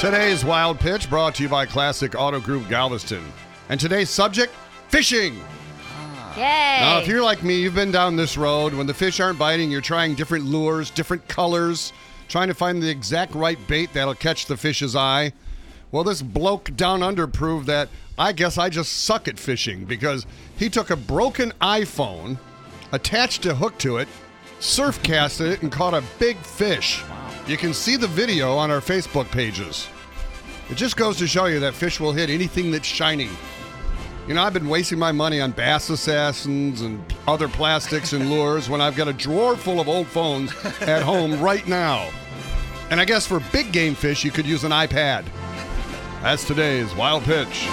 Today's Wild Pitch brought to you by Classic Auto Group Galveston. And today's subject fishing. Ah. Yay! Now, if you're like me, you've been down this road. When the fish aren't biting, you're trying different lures, different colors, trying to find the exact right bait that'll catch the fish's eye. Well, this bloke down under proved that I guess I just suck at fishing because he took a broken iPhone, attached a hook to it, surf casted it, and caught a big fish. You can see the video on our Facebook pages. It just goes to show you that fish will hit anything that's shiny. You know, I've been wasting my money on bass assassins and other plastics and lures when I've got a drawer full of old phones at home right now. And I guess for big game fish, you could use an iPad. That's today's Wild Pitch.